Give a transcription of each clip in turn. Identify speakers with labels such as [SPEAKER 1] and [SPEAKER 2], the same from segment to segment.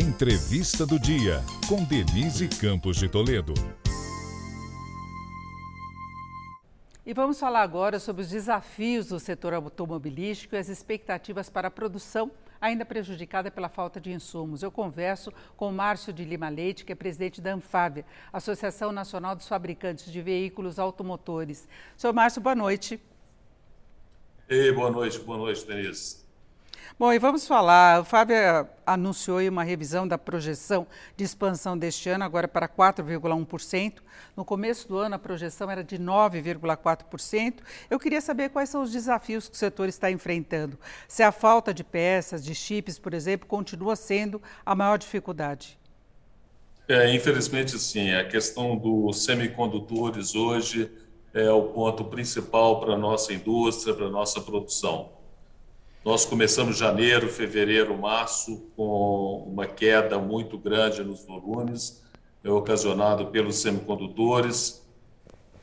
[SPEAKER 1] Entrevista do Dia, com Denise Campos de Toledo.
[SPEAKER 2] E vamos falar agora sobre os desafios do setor automobilístico e as expectativas para a produção, ainda prejudicada pela falta de insumos. Eu converso com o Márcio de Lima Leite, que é presidente da Anfávia, Associação Nacional dos Fabricantes de Veículos Automotores. Senhor Márcio, boa noite.
[SPEAKER 3] Ei, boa noite, boa noite, Denise.
[SPEAKER 2] Bom, e vamos falar. O Fábio anunciou uma revisão da projeção de expansão deste ano, agora para 4,1%. No começo do ano, a projeção era de 9,4%. Eu queria saber quais são os desafios que o setor está enfrentando. Se a falta de peças, de chips, por exemplo, continua sendo a maior dificuldade.
[SPEAKER 3] É, infelizmente, sim. A questão dos semicondutores hoje é o ponto principal para a nossa indústria, para a nossa produção. Nós começamos janeiro, fevereiro, março com uma queda muito grande nos volumes, é ocasionado pelos semicondutores.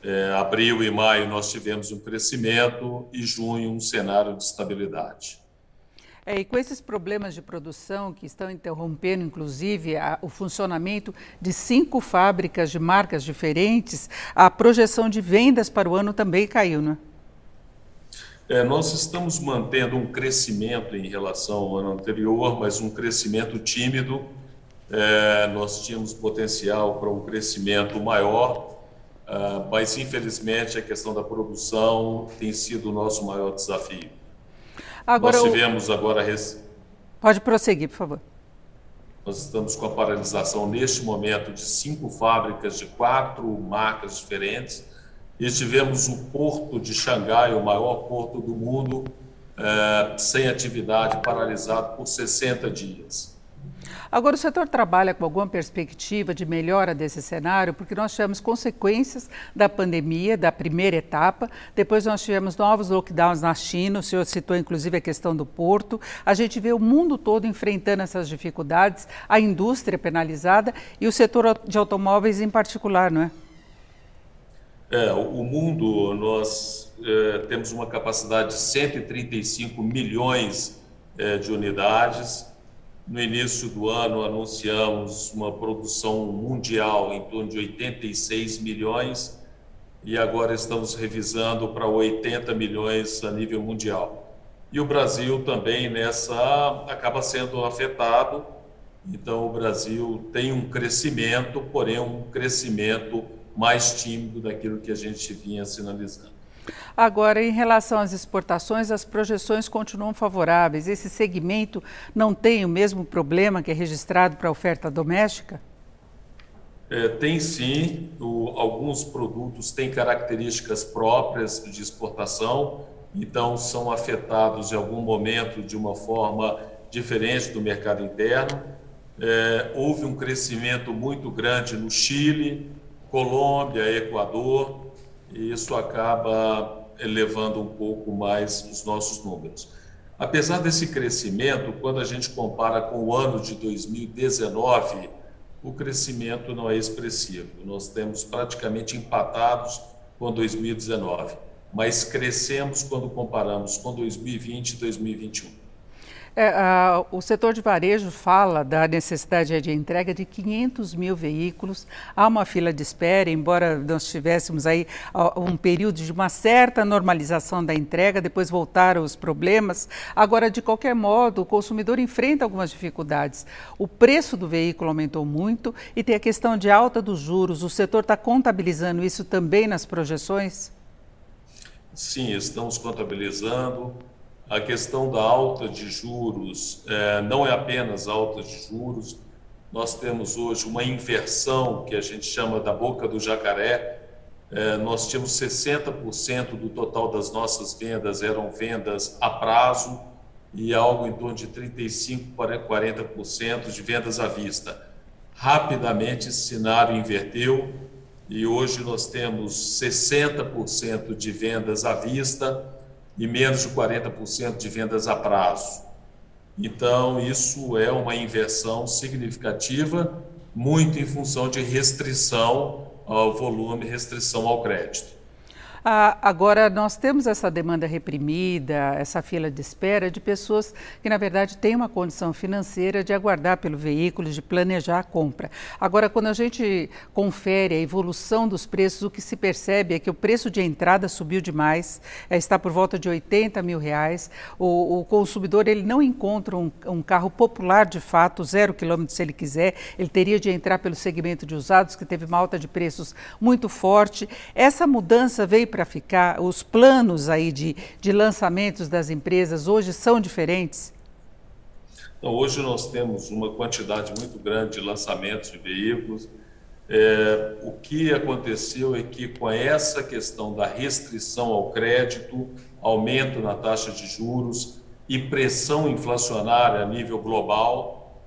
[SPEAKER 3] É, abril e maio nós tivemos um crescimento e junho um cenário de estabilidade.
[SPEAKER 2] É, e com esses problemas de produção que estão interrompendo, inclusive, a, o funcionamento de cinco fábricas de marcas diferentes, a projeção de vendas para o ano também caiu, não é?
[SPEAKER 3] É, nós estamos mantendo um crescimento em relação ao ano anterior, mas um crescimento tímido. É, nós tínhamos potencial para um crescimento maior, uh, mas infelizmente a questão da produção tem sido o nosso maior desafio. Agora, nós tivemos agora.
[SPEAKER 2] Pode prosseguir, por favor.
[SPEAKER 3] Nós estamos com a paralisação neste momento de cinco fábricas de quatro marcas diferentes e tivemos o porto de Xangai, o maior porto do mundo, é, sem atividade, paralisado por 60 dias.
[SPEAKER 2] Agora, o setor trabalha com alguma perspectiva de melhora desse cenário, porque nós tivemos consequências da pandemia, da primeira etapa, depois nós tivemos novos lockdowns na China, o senhor citou inclusive a questão do porto. A gente vê o mundo todo enfrentando essas dificuldades, a indústria penalizada e o setor de automóveis em particular, não é?
[SPEAKER 3] É, o mundo, nós é, temos uma capacidade de 135 milhões é, de unidades. No início do ano, anunciamos uma produção mundial em torno de 86 milhões e agora estamos revisando para 80 milhões a nível mundial. E o Brasil também nessa acaba sendo afetado. Então, o Brasil tem um crescimento, porém, um crescimento mais tímido daquilo que a gente vinha sinalizando.
[SPEAKER 2] Agora, em relação às exportações, as projeções continuam favoráveis. Esse segmento não tem o mesmo problema que é registrado para a oferta doméstica?
[SPEAKER 3] É, tem sim. O, alguns produtos têm características próprias de exportação, então são afetados em algum momento de uma forma diferente do mercado interno. É, houve um crescimento muito grande no Chile, Colômbia, Equador, e isso acaba elevando um pouco mais os nossos números. Apesar desse crescimento, quando a gente compara com o ano de 2019, o crescimento não é expressivo. Nós temos praticamente empatados com 2019, mas crescemos quando comparamos com 2020 e 2021.
[SPEAKER 2] É, o setor de varejo fala da necessidade de entrega de 500 mil veículos. Há uma fila de espera, embora nós tivéssemos aí um período de uma certa normalização da entrega, depois voltaram os problemas. Agora, de qualquer modo, o consumidor enfrenta algumas dificuldades. O preço do veículo aumentou muito e tem a questão de alta dos juros. O setor está contabilizando isso também nas projeções?
[SPEAKER 3] Sim, estamos contabilizando a questão da alta de juros é, não é apenas alta de juros, nós temos hoje uma inversão que a gente chama da boca do jacaré. É, nós tínhamos 60% do total das nossas vendas eram vendas a prazo e algo em torno de 35% para 40% de vendas à vista. Rapidamente esse cenário inverteu e hoje nós temos 60% de vendas à vista e menos de 40% de vendas a prazo. Então, isso é uma inversão significativa, muito em função de restrição ao volume, restrição ao crédito.
[SPEAKER 2] Ah, agora, nós temos essa demanda reprimida, essa fila de espera de pessoas que, na verdade, têm uma condição financeira de aguardar pelo veículo, de planejar a compra. Agora, quando a gente confere a evolução dos preços, o que se percebe é que o preço de entrada subiu demais, é, está por volta de 80 mil reais. O, o consumidor ele não encontra um, um carro popular de fato, zero quilômetro se ele quiser, ele teria de entrar pelo segmento de usados, que teve uma alta de preços muito forte. Essa mudança veio para ficar? Os planos aí de, de lançamentos das empresas hoje são diferentes?
[SPEAKER 3] Então, hoje nós temos uma quantidade muito grande de lançamentos de veículos. É, o que aconteceu é que, com essa questão da restrição ao crédito, aumento na taxa de juros e pressão inflacionária a nível global,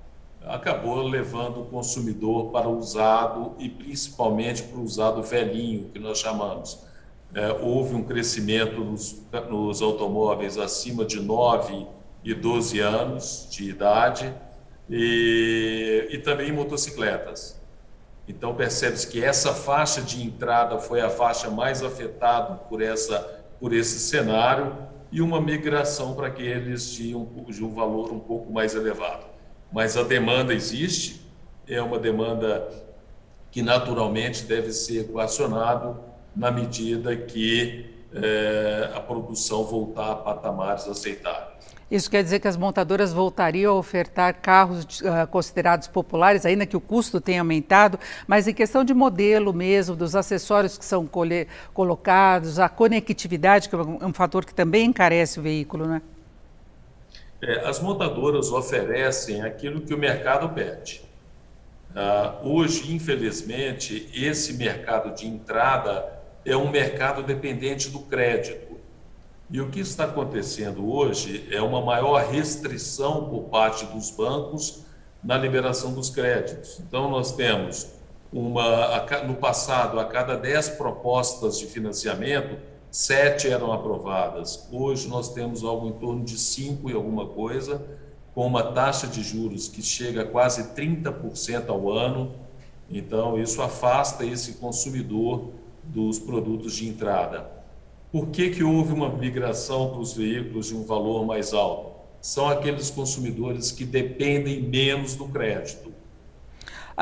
[SPEAKER 3] acabou levando o consumidor para o usado e principalmente para o usado velhinho, que nós chamamos é, houve um crescimento nos, nos, automóveis acima de 9 e 12 anos de idade e, e também em motocicletas. Então percebe-se que essa faixa de entrada foi a faixa mais afetada por, essa, por esse cenário e uma migração para aqueles de um, de um valor um pouco mais elevado. Mas a demanda existe, é uma demanda que naturalmente deve ser equacionado na medida que é, a produção voltar a patamares aceitáveis.
[SPEAKER 2] Isso quer dizer que as montadoras voltariam a ofertar carros uh, considerados populares, ainda que o custo tenha aumentado, mas em questão de modelo mesmo, dos acessórios que são colocados, a conectividade, que é um fator que também encarece o veículo, né?
[SPEAKER 3] É, as montadoras oferecem aquilo que o mercado pede. Uh, hoje, infelizmente, esse mercado de entrada é um mercado dependente do crédito. E o que está acontecendo hoje é uma maior restrição por parte dos bancos na liberação dos créditos. Então, nós temos uma, no passado, a cada 10 propostas de financiamento, sete eram aprovadas. Hoje nós temos algo em torno de 5 e alguma coisa, com uma taxa de juros que chega a quase 30% ao ano. Então, isso afasta esse consumidor dos produtos de entrada. Por que, que houve uma migração para os veículos de um valor mais alto? São aqueles consumidores que dependem menos do crédito.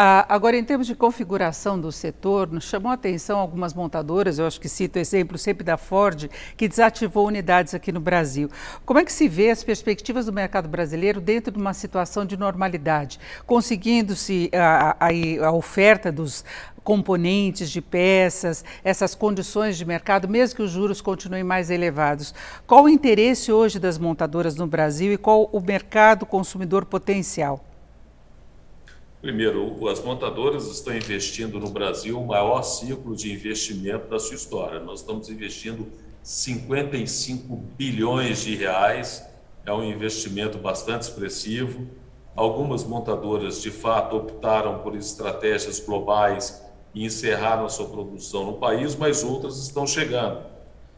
[SPEAKER 2] Ah, agora, em termos de configuração do setor, nos chamou a atenção algumas montadoras, eu acho que cito o exemplo sempre da Ford, que desativou unidades aqui no Brasil. Como é que se vê as perspectivas do mercado brasileiro dentro de uma situação de normalidade, conseguindo-se a, a, a oferta dos componentes de peças, essas condições de mercado, mesmo que os juros continuem mais elevados. Qual o interesse hoje das montadoras no Brasil e qual o mercado consumidor potencial?
[SPEAKER 3] Primeiro, as montadoras estão investindo no Brasil o maior ciclo de investimento da sua história. Nós estamos investindo 55 bilhões de reais, é um investimento bastante expressivo. Algumas montadoras, de fato, optaram por estratégias globais e encerraram a sua produção no país, mas outras estão chegando.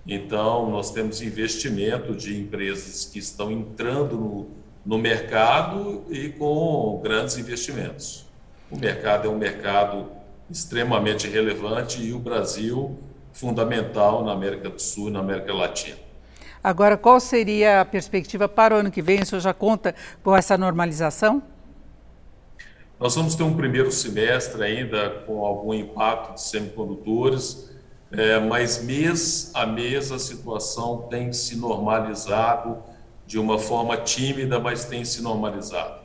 [SPEAKER 3] Então, nós temos investimento de empresas que estão entrando no, no mercado e com grandes investimentos. O mercado é um mercado extremamente relevante e o Brasil fundamental na América do Sul e na América Latina.
[SPEAKER 2] Agora, qual seria a perspectiva para o ano que vem? O senhor já conta com essa normalização?
[SPEAKER 3] Nós vamos ter um primeiro semestre ainda com algum impacto de semicondutores, é, mas mês a mês a situação tem se normalizado de uma forma tímida, mas tem se normalizado.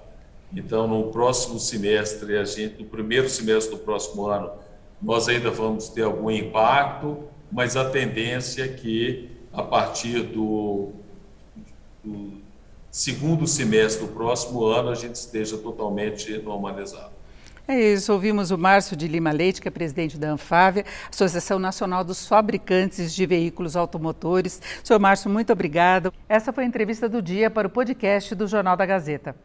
[SPEAKER 3] Então, no próximo semestre, a gente, no primeiro semestre do próximo ano, nós ainda vamos ter algum impacto, mas a tendência é que a partir do, do segundo semestre do próximo ano a gente esteja totalmente normalizado.
[SPEAKER 2] É isso, ouvimos o Márcio de Lima Leite, que é presidente da Anfávia, Associação Nacional dos Fabricantes de Veículos Automotores. Senhor Márcio, muito obrigado. Essa foi a entrevista do dia para o podcast do Jornal da Gazeta.